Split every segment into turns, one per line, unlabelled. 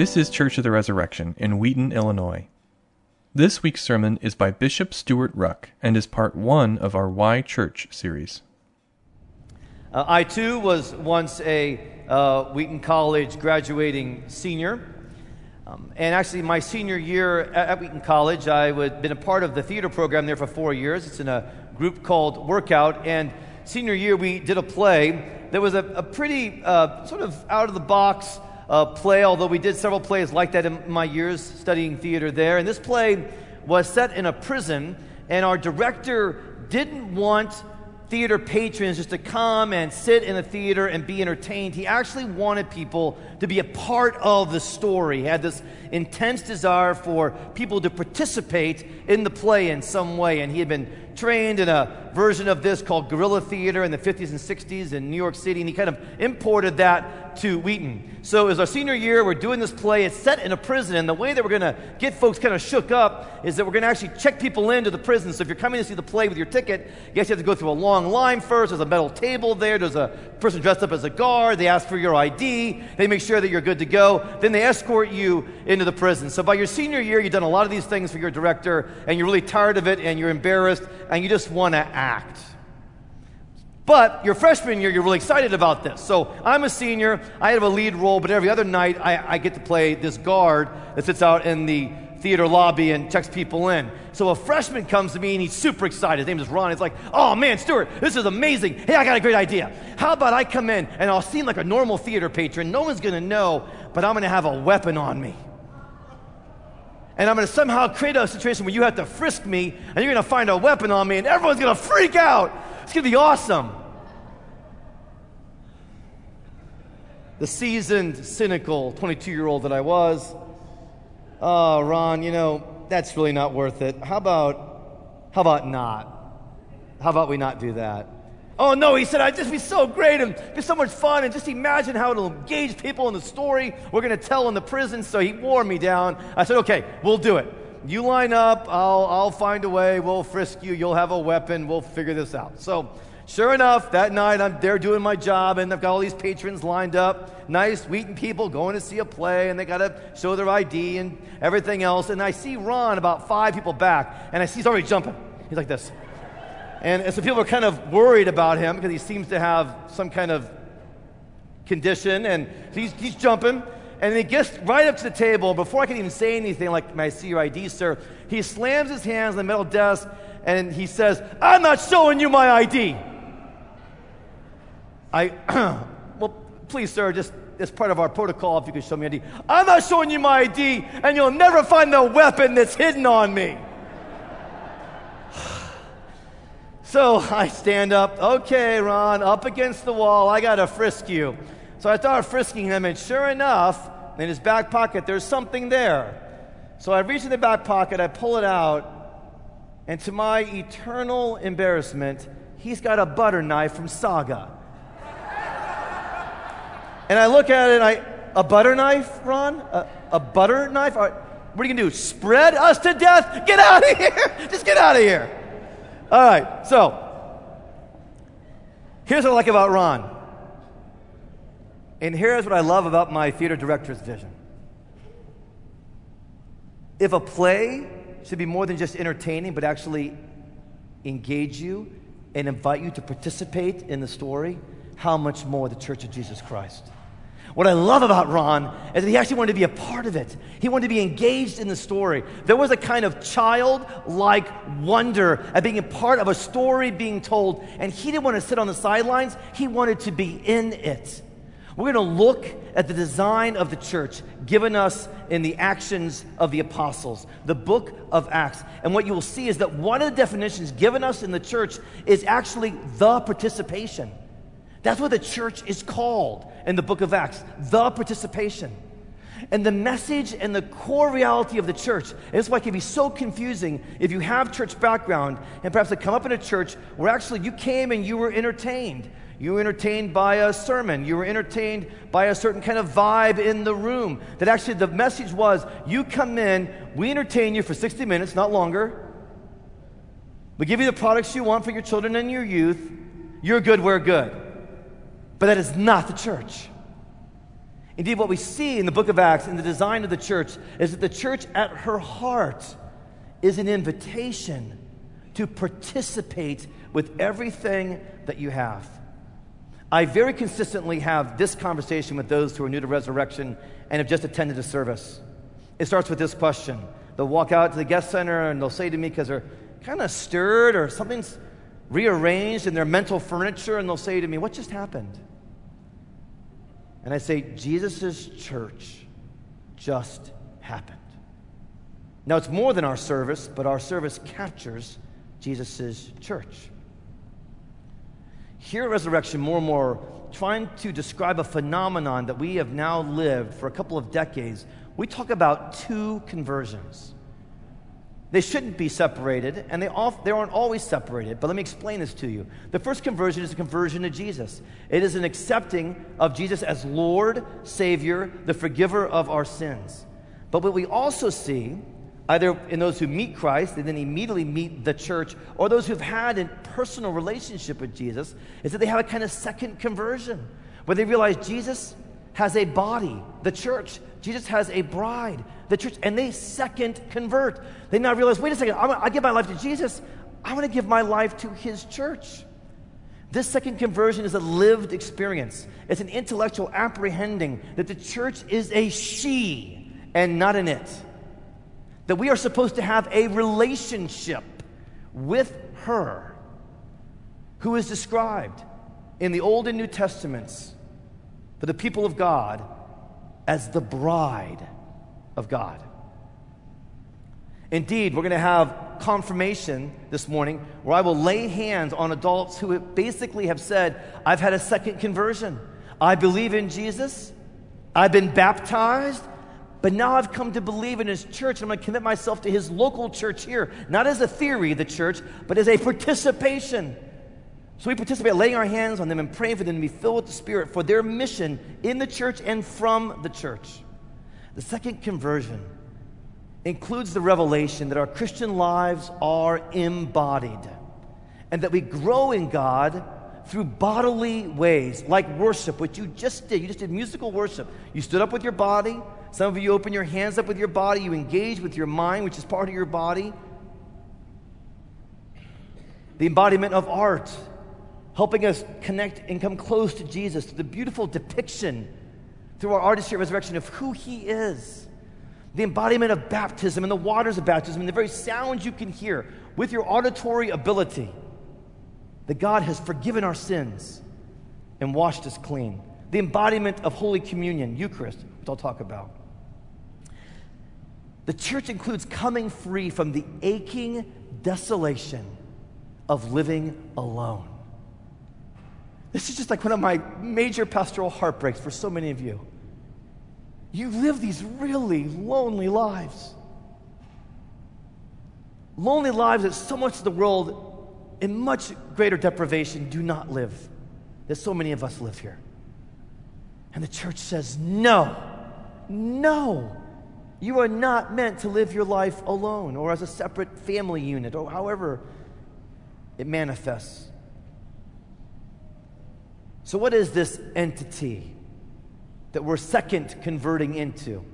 This is Church of the Resurrection in Wheaton, Illinois. This week's sermon is by Bishop Stewart Ruch and is part one of our Why Church series.
Uh, I too was once a uh, Wheaton College graduating senior. Um, and actually, my senior year at, at Wheaton College, I had been a part of the theater program there for four years. It's in a group called Workout. And senior year, we did a play that was a, a pretty uh, sort of out of the box uh, play, although we did several plays like that in my years studying theater there. And this play was set in a prison, and our director didn't want theater patrons just to come and sit in the theater and be entertained. He actually wanted people to be a part of the story. He had this intense desire for people to participate in the play in some way. And he had been trained in a version of this called guerrilla theater in the 50s and 60s in New York City, and he kind of imported that to Wheaton. So, as our senior year, we're doing this play. It's set in a prison, and the way that we're going to get folks kind of shook up is that we're going to actually check people into the prison. So, if you're coming to see the play with your ticket, you actually have to go through a long line first. There's a metal table there, there's a person dressed up as a guard. They ask for your ID, they make sure that you're good to go. Then they escort you into the prison. So, by your senior year, you've done a lot of these things for your director, and you're really tired of it, and you're embarrassed, and you just want to act. But your freshman year, you're really excited about this. So I'm a senior, I have a lead role, but every other night I, I get to play this guard that sits out in the theater lobby and checks people in. So a freshman comes to me and he's super excited. His name is Ron. He's like, oh man, Stewart, this is amazing. Hey, I got a great idea. How about I come in and I'll seem like a normal theater patron? No one's going to know, but I'm going to have a weapon on me. And I'm going to somehow create a situation where you have to frisk me and you're going to find a weapon on me and everyone's going to freak out. It's going to be awesome. The seasoned, cynical 22 year old that I was. Oh, Ron, you know, that's really not worth it. How about, how about not? How about we not do that? Oh no, he said, I'd just be so great and be so much fun and just imagine how it'll engage people in the story we're going to tell in the prison. So he wore me down. I said, okay, we'll do it. You line up, I'll, I'll find a way, we'll frisk you, you'll have a weapon, we'll figure this out. So sure enough, that night I'm there doing my job and I've got all these patrons lined up, nice Wheaton people going to see a play and they got to show their ID and everything else. And I see Ron about five people back and I see he's already jumping. He's like this. And, and so people are kind of worried about him because he seems to have some kind of condition. And he's, he's jumping. And he gets right up to the table. Before I can even say anything, like, May I see your ID, sir? He slams his hands on the metal desk and he says, I'm not showing you my ID. I, well, please, sir, just as part of our protocol, if you could show me ID. I'm not showing you my ID, and you'll never find the weapon that's hidden on me. So I stand up, okay, Ron, up against the wall, I gotta frisk you. So I start frisking him, and sure enough, in his back pocket, there's something there. So I reach in the back pocket, I pull it out, and to my eternal embarrassment, he's got a butter knife from Saga. and I look at it, and I, a butter knife, Ron? A, a butter knife? What are you gonna do? Spread us to death? Get out of here! Just get out of here! All right, so here's what I like about Ron. And here's what I love about my theater director's vision. If a play should be more than just entertaining, but actually engage you and invite you to participate in the story, how much more the Church of Jesus Christ? What I love about Ron is that he actually wanted to be a part of it. He wanted to be engaged in the story. There was a kind of childlike wonder at being a part of a story being told, and he didn't want to sit on the sidelines. He wanted to be in it. We're going to look at the design of the church given us in the actions of the apostles, the book of Acts. And what you will see is that one of the definitions given us in the church is actually the participation. That's what the church is called in the book of Acts the participation. And the message and the core reality of the church, and this is why it can be so confusing if you have church background and perhaps to come up in a church where actually you came and you were entertained. You were entertained by a sermon. You were entertained by a certain kind of vibe in the room. That actually the message was you come in, we entertain you for 60 minutes, not longer. We give you the products you want for your children and your youth. You're good, we're good. But that is not the church. Indeed, what we see in the book of Acts, in the design of the church, is that the church at her heart is an invitation to participate with everything that you have. I very consistently have this conversation with those who are new to resurrection and have just attended a service. It starts with this question. They'll walk out to the guest center and they'll say to me, because they're kind of stirred or something's rearranged in their mental furniture, and they'll say to me, What just happened? And I say, Jesus' church just happened. Now, it's more than our service, but our service captures Jesus' church. Here at Resurrection, more and more, trying to describe a phenomenon that we have now lived for a couple of decades, we talk about two conversions. They shouldn't be separated, and they, they aren't always separated. But let me explain this to you. The first conversion is a conversion to Jesus, it is an accepting of Jesus as Lord, Savior, the forgiver of our sins. But what we also see, either in those who meet Christ and then immediately meet the church, or those who've had a personal relationship with Jesus, is that they have a kind of second conversion where they realize Jesus has a body, the church. Jesus has a bride, the church, and they second convert. They now realize wait a second, I, I give my life to Jesus, I want to give my life to his church. This second conversion is a lived experience. It's an intellectual apprehending that the church is a she and not an it. That we are supposed to have a relationship with her, who is described in the Old and New Testaments for the people of God as the bride of God. Indeed, we're going to have confirmation this morning where I will lay hands on adults who basically have said, I've had a second conversion. I believe in Jesus. I've been baptized. But now I've come to believe in his church, I'm going to commit myself to his local church here, not as a theory, the church, but as a participation. So we participate laying our hands on them and praying for them to be filled with the Spirit for their mission in the church and from the church. The second conversion includes the revelation that our Christian lives are embodied and that we grow in God through bodily ways, like worship, which you just did. You just did musical worship. You stood up with your body. Some of you open your hands up with your body. You engage with your mind, which is part of your body. The embodiment of art helping us connect and come close to Jesus through the beautiful depiction through our artistry of resurrection of who he is. The embodiment of baptism and the waters of baptism and the very sounds you can hear with your auditory ability that God has forgiven our sins and washed us clean. The embodiment of Holy Communion, Eucharist, which I'll talk about. The church includes coming free from the aching desolation of living alone. This is just like one of my major pastoral heartbreaks for so many of you. You live these really lonely lives. Lonely lives that so much of the world, in much greater deprivation, do not live. That so many of us live here. And the church says, no, no. You are not meant to live your life alone or as a separate family unit or however it manifests. So, what is this entity that we're second converting into?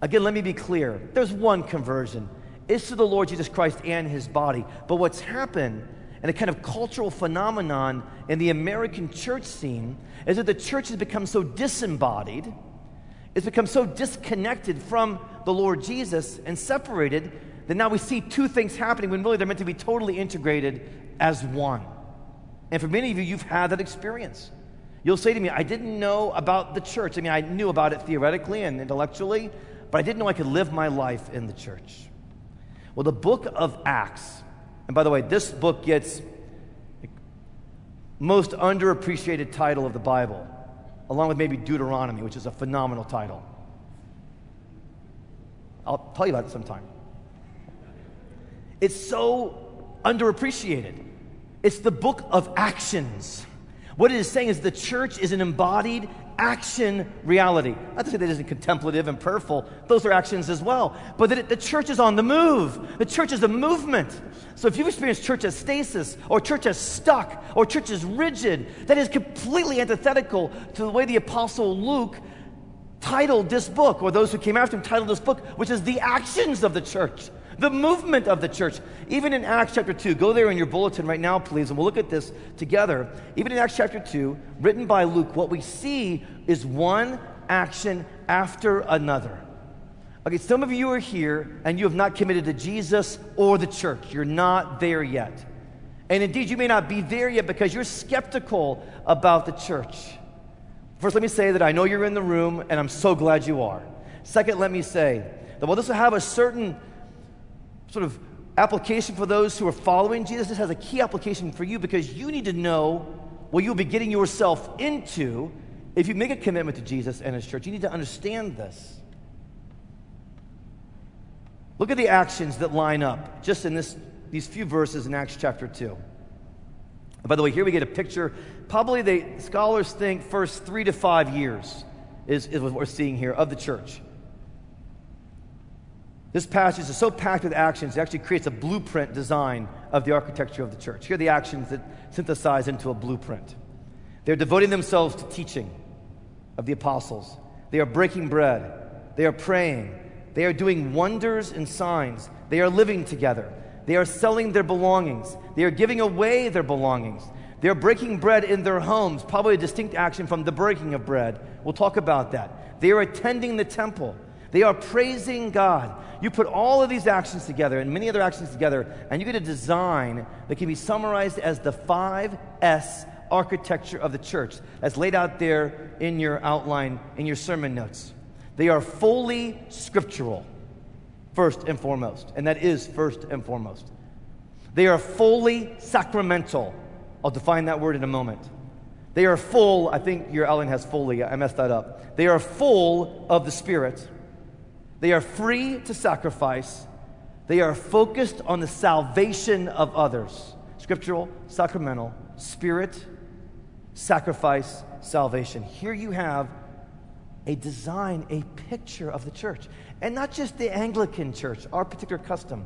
Again, let me be clear. There's one conversion. It's to the Lord Jesus Christ and his body. But what's happened and a kind of cultural phenomenon in the American church scene is that the church has become so disembodied, it's become so disconnected from the Lord Jesus and separated that now we see two things happening when really they're meant to be totally integrated as one. And for many of you, you've had that experience. You'll say to me, I didn't know about the church. I mean, I knew about it theoretically and intellectually, but I didn't know I could live my life in the church. Well, the book of Acts, and by the way, this book gets most underappreciated title of the Bible, along with maybe Deuteronomy, which is a phenomenal title. I'll tell you about it sometime. It's so underappreciated. It's the book of actions. What it is saying is the church is an embodied action reality. Not to say that isn't contemplative and prayerful, those are actions as well. But that it, the church is on the move. The church is a movement. So if you've experienced church as stasis, or church as stuck, or church as rigid, that is completely antithetical to the way the Apostle Luke titled this book, or those who came after him titled this book, which is The Actions of the Church, the movement of the church. Even in Acts chapter 2, go there in your bulletin right now, please, and we'll look at this together. Even in Acts chapter 2, written by Luke, what we see is one action after another. Okay, some of you are here and you have not committed to Jesus or the church. You're not there yet. And indeed, you may not be there yet because you're skeptical about the church. First, let me say that I know you're in the room and I'm so glad you are. Second, let me say that while this will have a certain sort of application for those who are following Jesus, this has a key application for you because you need to know what you'll be getting yourself into if you make a commitment to Jesus and His church. You need to understand this. Look at the actions that line up just in this, these few verses in Acts chapter 2. And by the way, here we get a picture. Probably the scholars think first three to five years is, is what we're seeing here of the church. This passage is so packed with actions, it actually creates a blueprint design of the architecture of the church. Here are the actions that synthesize into a blueprint. They're devoting themselves to teaching of the apostles, they are breaking bread, they are praying, they are doing wonders and signs. They are living together. They are selling their belongings. They are giving away their belongings. They are breaking bread in their homes, probably a distinct action from the breaking of bread. We'll talk about that. They are attending the temple. They are praising God. You put all of these actions together and many other actions together, and you get a design that can be summarized as the 5S architecture of the church, as laid out there in your outline, in your sermon notes. They are fully scriptural, first and foremost. And that is first and foremost. They are fully sacramental. I'll define that word in a moment. They are full, I think your Ellen has fully, I messed that up. They are full of the Spirit. They are free to sacrifice. They are focused on the salvation of others. Scriptural, sacramental, spirit, sacrifice, salvation. Here you have a design, a picture of the church. And not just the Anglican church, our particular custom.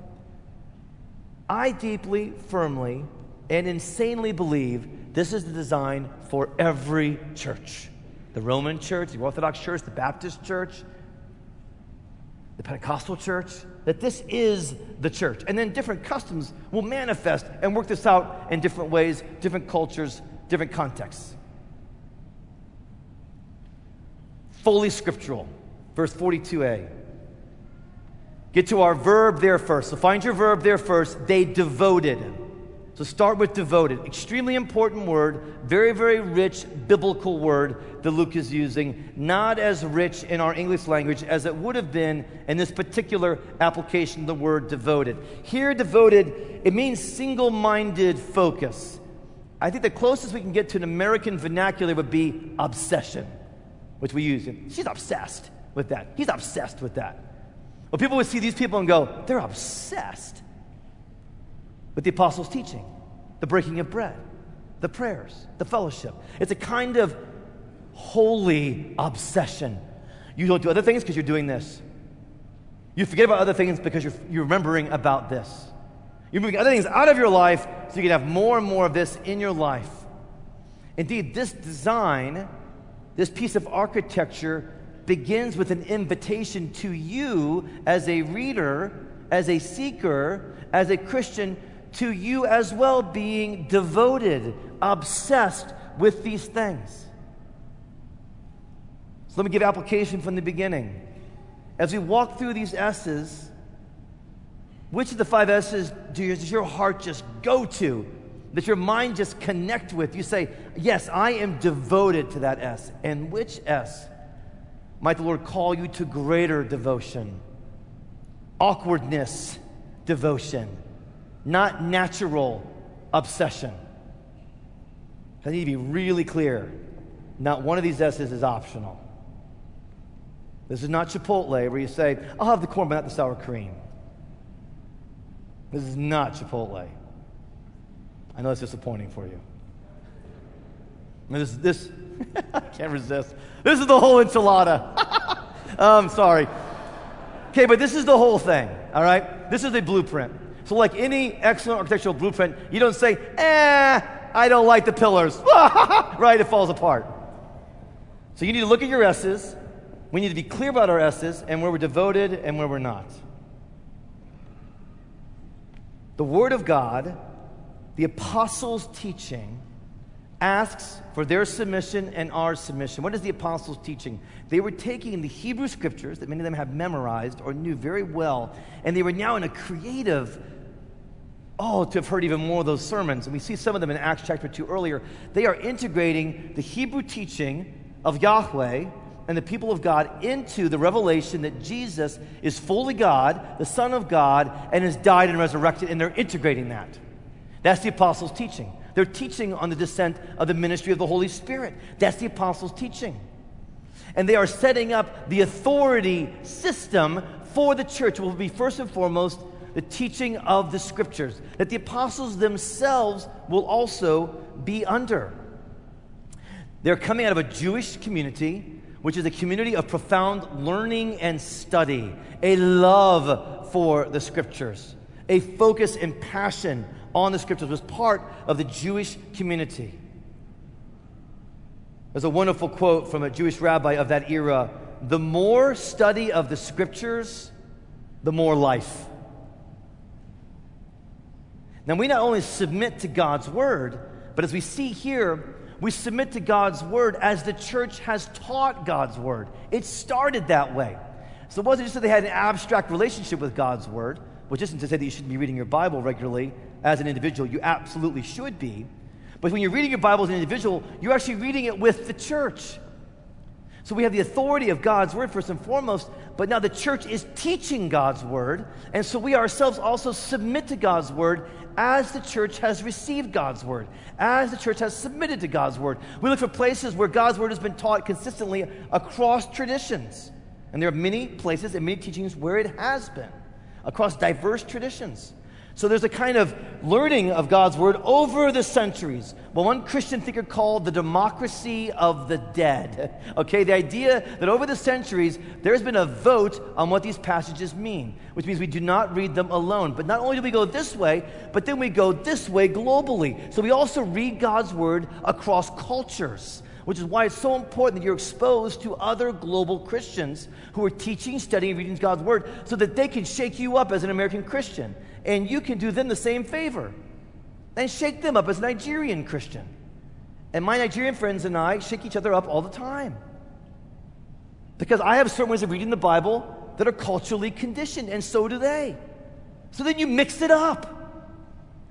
I deeply, firmly, and insanely believe this is the design for every church the Roman church, the Orthodox church, the Baptist church, the Pentecostal church, that this is the church. And then different customs will manifest and work this out in different ways, different cultures, different contexts. fully scriptural. Verse 42a. Get to our verb there first. So find your verb there first. They devoted. So start with devoted. Extremely important word, very, very rich biblical word that Luke is using. Not as rich in our English language as it would have been in this particular application of the word devoted. Here, devoted, it means single minded focus. I think the closest we can get to an American vernacular would be obsession which we use. She's obsessed with that. He's obsessed with that. Well, people would see these people and go, they're obsessed with the apostles' teaching, the breaking of bread, the prayers, the fellowship. It's a kind of holy obsession. You don't do other things because you're doing this. You forget about other things because you're, you're remembering about this. You're moving other things out of your life so you can have more and more of this in your life. Indeed, this design this piece of architecture begins with an invitation to you as a reader, as a seeker, as a Christian, to you as well being devoted, obsessed with these things. So let me give application from the beginning. As we walk through these S's, which of the five S's does your heart just go to that your mind just connect with. You say, Yes, I am devoted to that S. And which S might the Lord call you to greater devotion? Awkwardness, devotion, not natural obsession. I need to be really clear. Not one of these S's is optional. This is not Chipotle where you say, I'll have the corn, but not the sour cream. This is not Chipotle. I know it's disappointing for you. This, this I can't resist. This is the whole enchilada. I'm um, sorry. Okay, but this is the whole thing, all right? This is a blueprint. So, like any excellent architectural blueprint, you don't say, eh, I don't like the pillars. right? It falls apart. So, you need to look at your S's We need to be clear about our S's and where we're devoted and where we're not. The Word of God, the apostles' teaching, asks for their submission and our submission. What is the apostles' teaching? They were taking the Hebrew scriptures that many of them have memorized or knew very well, and they were now in a creative, oh, to have heard even more of those sermons. And we see some of them in Acts chapter 2 earlier. They are integrating the Hebrew teaching of Yahweh and the people of God into the revelation that Jesus is fully God, the Son of God, and has died and resurrected, and they're integrating that. That's the apostles' teaching. They're teaching on the descent of the ministry of the Holy Spirit. That's the apostles' teaching. And they are setting up the authority system for the church, will be first and foremost the teaching of the scriptures, that the apostles themselves will also be under. They're coming out of a Jewish community, which is a community of profound learning and study, a love for the scriptures, a focus and passion on the scriptures, was part of the Jewish community. There's a wonderful quote from a Jewish rabbi of that era the more study of the scriptures, the more life. Now, we not only submit to God's word, but as we see here, we submit to God's word as the church has taught God's word. It started that way. So it wasn't just that they had an abstract relationship with God's word, which isn't to say that you shouldn't be reading your Bible regularly as an individual. You absolutely should be. But when you're reading your Bible as an individual, you're actually reading it with the church. So we have the authority of God's word first and foremost, but now the church is teaching God's word. And so we ourselves also submit to God's word as the church has received God's word, as the church has submitted to God's word. We look for places where God's word has been taught consistently across traditions. And there are many places and many teachings where it has been across diverse traditions. So there's a kind of learning of God's word over the centuries. What one Christian thinker called the democracy of the dead. Okay, the idea that over the centuries there's been a vote on what these passages mean, which means we do not read them alone. But not only do we go this way, but then we go this way globally. So we also read God's word across cultures which is why it's so important that you're exposed to other global Christians who are teaching, studying, reading God's Word so that they can shake you up as an American Christian. And you can do them the same favor and shake them up as a Nigerian Christian. And my Nigerian friends and I shake each other up all the time. Because I have certain ways of reading the Bible that are culturally conditioned, and so do they. So then you mix it up.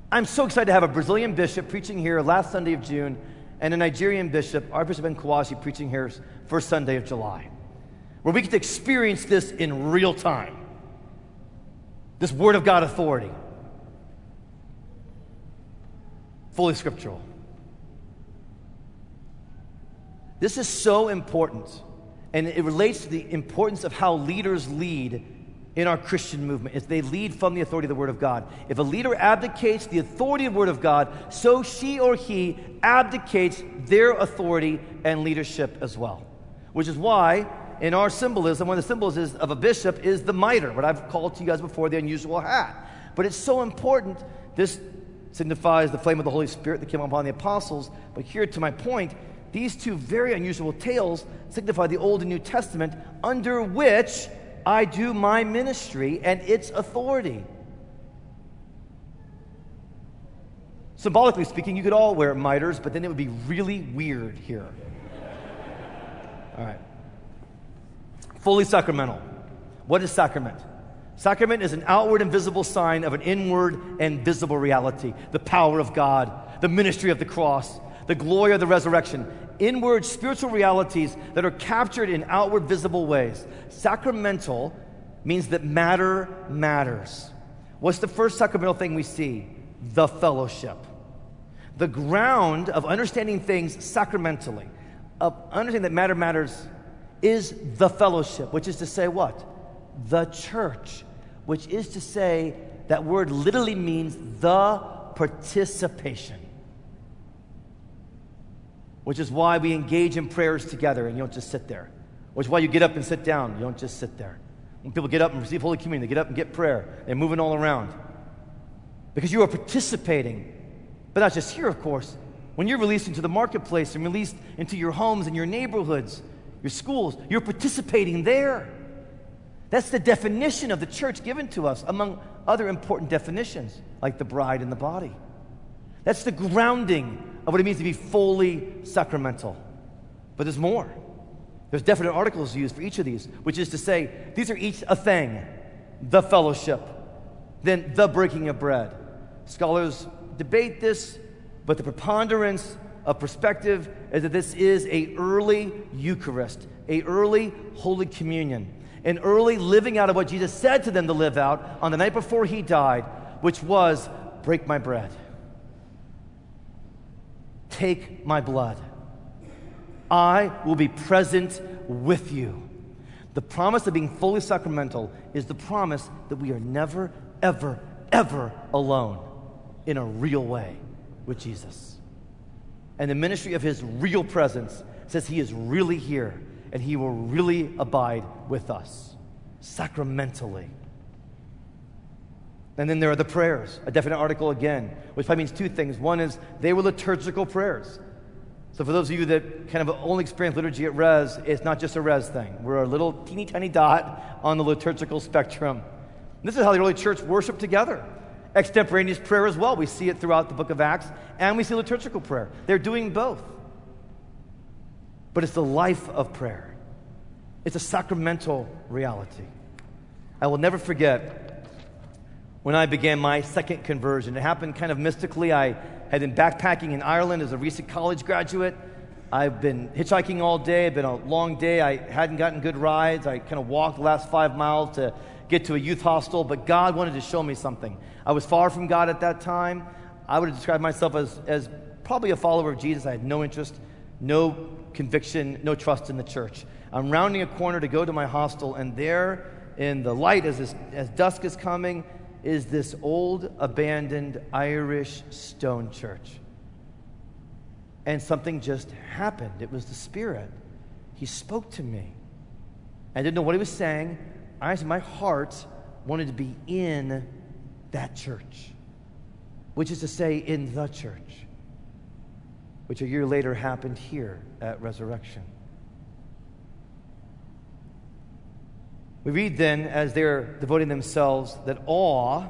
I'm so excited to have a Brazilian bishop preaching here last Sunday of June and a Nigerian bishop, Archbishop Nkwasi, preaching here first Sunday of July, where we get to experience this in real time. This Word of God authority. Fully scriptural. This is so important, and it relates to the importance of how leaders lead in our Christian movement is they lead from the authority of the Word of God. If a leader abdicates the authority of the Word of God, so she or he abdicates their authority and leadership as well. Which is why, in our symbolism, one of the symbols is, of a bishop is the mitre, what I've called to you guys before the unusual hat. But it's so important. This signifies the flame of the Holy Spirit that came upon the apostles. But here, to my point, these two very unusual tales signify the Old and New Testament, under which I do my ministry and its authority. Symbolically speaking, you could all wear mitres, but then it would be really weird here. All right. Fully sacramental. What is sacrament? Sacrament is an outward and visible sign of an inward and visible reality the power of God, the ministry of the cross, the glory of the resurrection inward spiritual realities that are captured in outward visible ways. Sacramental means that matter matters. What's the first sacramental thing we see? The fellowship. The ground of understanding things sacramentally, of understanding that matter matters, is the fellowship, which is to say what? The church, which is to say that word literally means the participation which is why we engage in prayers together and you don't just sit there. Which is why you get up and sit down. You don't just sit there. When people get up and receive Holy Communion, they get up and get prayer. They're moving all around. Because you are participating. But not just here, of course. When you're released into the marketplace and released into your homes and your neighborhoods, your schools. You're participating there. That's the definition of the church given to us, among other important definitions, like the bride and the body. That's the grounding of what it means to be fully sacramental. But there's more. There's definite articles used for each of these, which is to say, these are each a thing the fellowship, then the breaking of bread. Scholars debate this, but the preponderance of perspective is that this is a early Eucharist, a early Holy Communion, an early living out of what Jesus said to them to live out on the night before he died, which was break my bread, take my blood. I will be present with you. The promise of being fully sacramental is the promise that we are never, ever, ever alone in a real way with Jesus. And the ministry of his real presence says he is really here and he will really abide with us sacramentally. And then there are the prayers, a definite article again, which probably means two things. One is they were liturgical prayers. So, for those of you that kind of only experience liturgy at res, it's not just a res thing. We're a little teeny tiny dot on the liturgical spectrum. This is how the early church worshiped together. Extemporaneous prayer as well. We see it throughout the book of Acts, and we see liturgical prayer. They're doing both. But it's the life of prayer, it's a sacramental reality. I will never forget when I began my second conversion. It happened kind of mystically. I had been backpacking in Ireland as a recent college graduate. I've been hitchhiking all day. Been a long day. I hadn't gotten good rides. I kind of walked the last five miles to get to a youth hostel, but God wanted to show me something. I was far from God at that time. I would have described myself as, as probably a follower of Jesus. I had no interest, no conviction, no trust in the church. I'm rounding a corner to go to my hostel, and there in the light as, this, as dusk is coming, is this old, abandoned Irish stone church. And something just happened. It was the Spirit. He spoke to me. I didn't know what he was saying. I my heart wanted to be in that church, which is to say, in the church, which a year later happened here at Resurrection. We read then, as they're devoting themselves, that awe,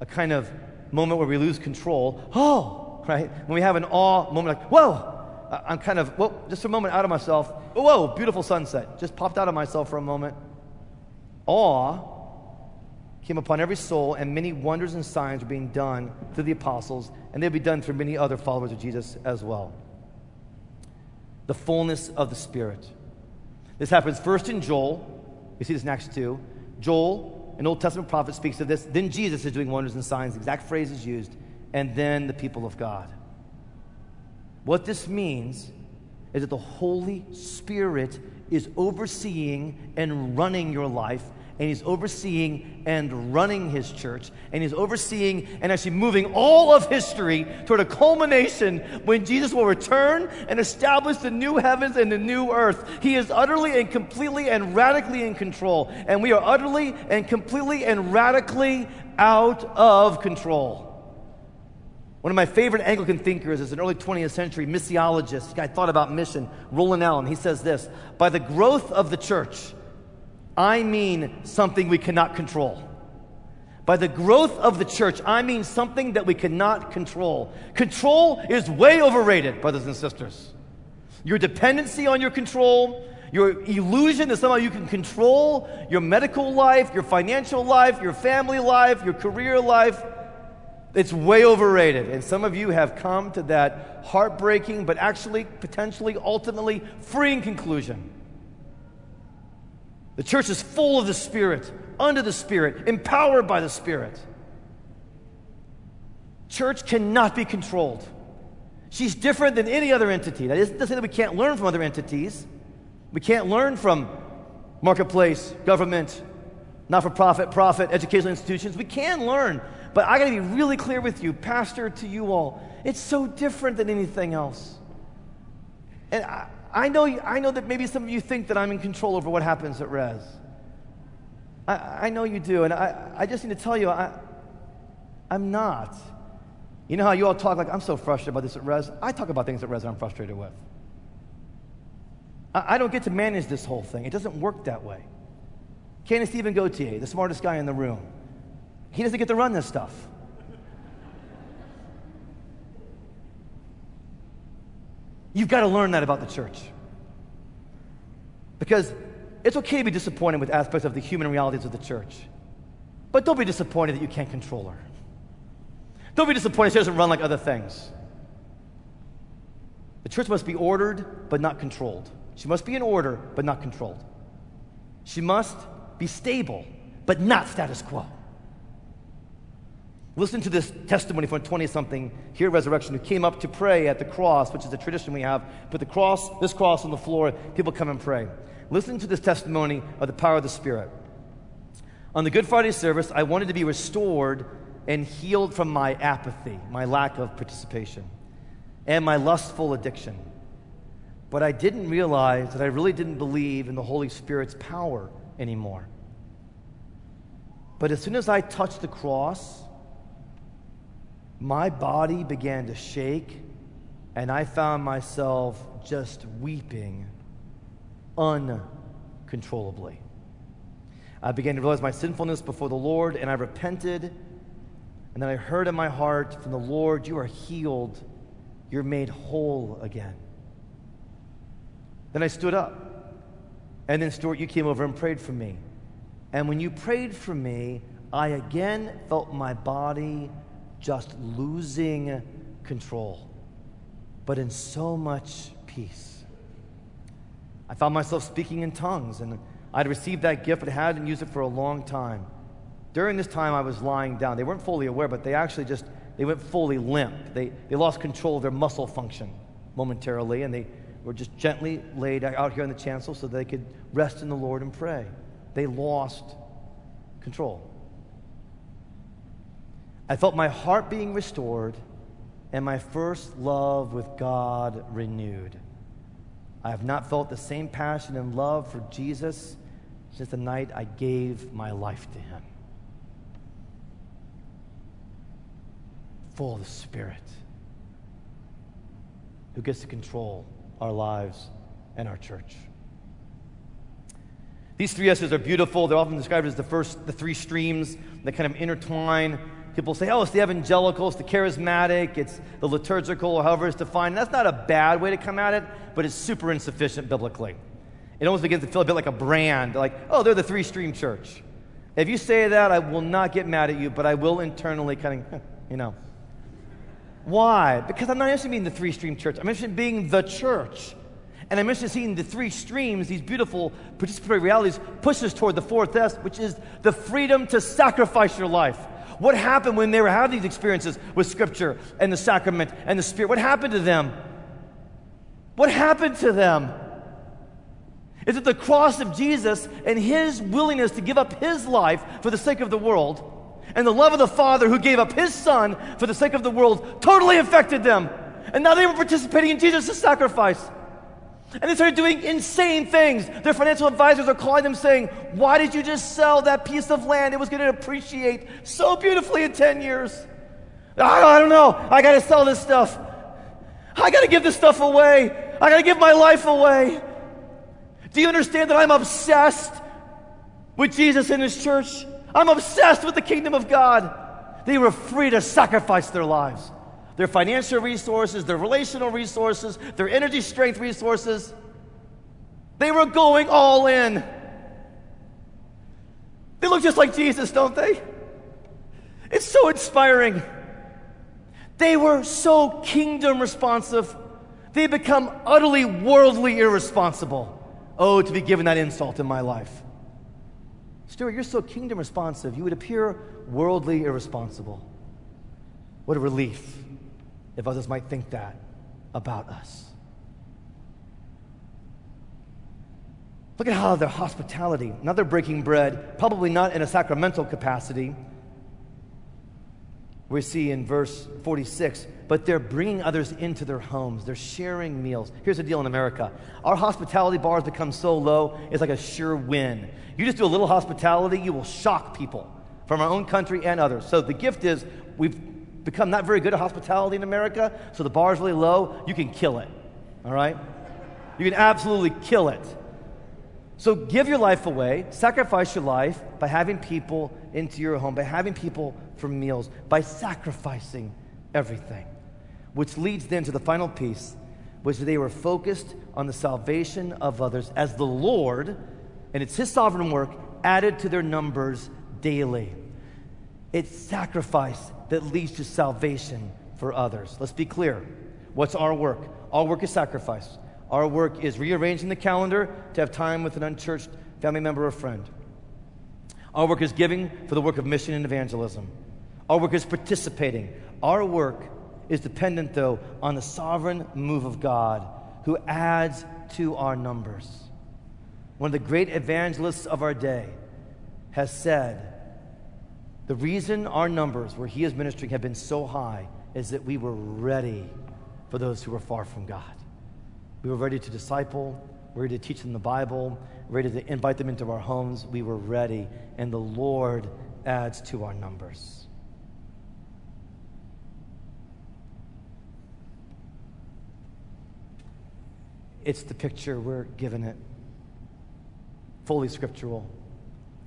a kind of moment where we lose control, oh, right? When we have an awe moment, like, whoa, I'm kind of, well, just a moment out of myself. Whoa, beautiful sunset. Just popped out of myself for a moment. Awe came upon every soul, and many wonders and signs were being done through the apostles, and they'll be done through many other followers of Jesus as well. The fullness of the Spirit. This happens first in Joel. We see this next too. Joel, an Old Testament prophet, speaks of this. Then Jesus is doing wonders and signs. The exact phrase is used. And then the people of God. What this means is that the Holy Spirit is overseeing and running your life and he's overseeing and running his church, and he's overseeing and actually moving all of history toward a culmination when Jesus will return and establish the new heavens and the new earth. He is utterly and completely and radically in control, and we are utterly and completely and radically out of control. One of my favorite Anglican thinkers is an early 20th century missiologist. This guy thought about mission, Roland Allen. He says this By the growth of the church, I mean something we cannot control. By the growth of the church, I mean something that we cannot control. Control is way overrated, brothers and sisters. Your dependency on your control, your illusion that somehow you can control your medical life, your financial life, your family life, your career life, it's way overrated. And some of you have come to that heartbreaking, but actually, potentially, ultimately freeing conclusion the church is full of the Spirit, under the Spirit, empowered by the Spirit. Church cannot be controlled. She's different than any other entity. That doesn't say that we can't learn from other entities. We can't learn from marketplace, government, not for profit, profit, educational institutions. We can learn. But I got to be really clear with you, Pastor, to you all. It's so different than anything else. And I, I know, I know that maybe some of you think that I'm in control over what happens at Res. I, I know you do, and I, I just need to tell you, I, I'm not. You know how you all talk like, I'm so frustrated about this at Res? I talk about things at Res that I'm frustrated with. I, I don't get to manage this whole thing. It doesn't work that way. Candace Stephen Gautier, the smartest guy in the room, he doesn't get to run this stuff. You've got to learn that about the church. Because it's okay to be disappointed with aspects of the human realities of the church. But don't be disappointed that you can't control her. Don't be disappointed she doesn't run like other things. The church must be ordered, but not controlled. She must be in order, but not controlled. She must be stable, but not status quo. Listen to this testimony from a 20 something here at Resurrection who came up to pray at the cross, which is a tradition we have. Put the cross, this cross on the floor, people come and pray. Listen to this testimony of the power of the Spirit. On the Good Friday service, I wanted to be restored and healed from my apathy, my lack of participation, and my lustful addiction. But I didn't realize that I really didn't believe in the Holy Spirit's power anymore. But as soon as I touched the cross, my body began to shake, and I found myself just weeping uncontrollably. I began to realize my sinfulness before the Lord, and I repented. And then I heard in my heart from the Lord, You are healed, you're made whole again. Then I stood up. And then, Stewart, you came over and prayed for me. And when you prayed for me, I again felt my body just losing control, but in so much peace. I found myself speaking in tongues, and I'd received that gift, but hadn't used it for a long time. During this time, I was lying down. They weren't fully aware, but they actually just they went fully limp. They, they lost control of their muscle function momentarily, and they were just gently laid out here on the chancel so they could rest in the Lord and pray. They lost control. I felt my heart being restored and my first love with God renewed. I have not felt the same passion and love for Jesus since the night I gave my life to Him. Full of the Spirit who gets to control our lives and our church. These three S's are beautiful. They're often described as the first, the three streams that kind of intertwine People say, oh, it's the evangelical, it's the charismatic, it's the liturgical, or however it's defined. That's not a bad way to come at it, but it's super insufficient biblically. It almost begins to feel a bit like a brand, like, oh, they're the three stream church. If you say that, I will not get mad at you, but I will internally kind of, you know. Why? Because I'm not interested in being the three stream church. I'm interested in being the church. And I'm interested in seeing the three streams, these beautiful participatory realities, push us toward the fourth S, which is the freedom to sacrifice your life. What happened when they were having these experiences with Scripture and the sacrament and the Spirit? What happened to them? What happened to them? Is it the cross of Jesus and his willingness to give up his life for the sake of the world and the love of the Father who gave up his Son for the sake of the world totally affected them? And now they were participating in Jesus' sacrifice. And they started doing insane things. Their financial advisors are calling them saying, Why did you just sell that piece of land? It was going to appreciate so beautifully in 10 years. I, don't know. I got to sell this stuff. I got to give this stuff away. I got to give my life away. Do you understand that I'm obsessed with Jesus and His church? I'm obsessed with the kingdom of God. They were free to sacrifice their lives their financial resources, their relational resources, their energy strength resources. They were going all in. They look just like Jesus, don't they? It's so inspiring. They were so kingdom responsive. They become utterly worldly irresponsible. Oh, to be given that insult in my life. Stewart, you're so kingdom responsive. You would appear worldly irresponsible. What a relief if others might think that about us. Look at how their hospitality, now they're breaking bread, probably not in a sacramental capacity. We see in verse 46, but they're bringing others into their homes. They're sharing meals. Here's the deal in America our hospitality bars become so low, it's like a sure win. You just do a little hospitality, you will shock people from our own country and others. So the gift is we've become not very good at hospitality in America, so the bar is really low, you can kill it. All right? You can absolutely kill it. So give your life away, sacrifice your life by having people into your home, by having people for meals, by sacrificing everything. Which leads then to the final piece, which they were focused on the salvation of others as the Lord, and it's His sovereign work, added to their numbers daily. It's sacrifice that leads to salvation for others. Let's be clear. What's our work? Our work is sacrifice. Our work is rearranging the calendar to have time with an unchurched family member or friend. Our work is giving for the work of mission and evangelism. Our work is participating. Our work is dependent, though, on the sovereign move of God who adds to our numbers. One of the great evangelists of our day has said, The reason our numbers where he is ministering have been so high is that we were ready for those who were far from God. We were ready to disciple, ready to teach them the Bible, ready to invite them into our homes. We were ready, and the Lord adds to our numbers. It's the picture we're given it. Fully scriptural,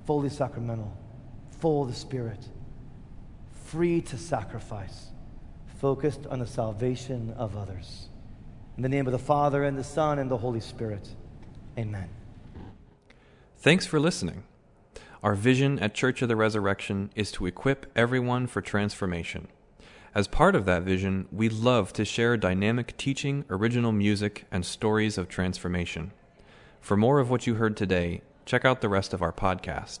fully sacramental, full of the Spirit, free to sacrifice focused on the salvation of others. In the name of the Father, and the Son, and the Holy Spirit. Amen.
Thanks for listening. Our vision at Church of the Resurrection is to equip everyone for transformation. As part of that vision, we love to share dynamic teaching, original music, and stories of transformation. For more of what you heard today, check out the rest of our podcast.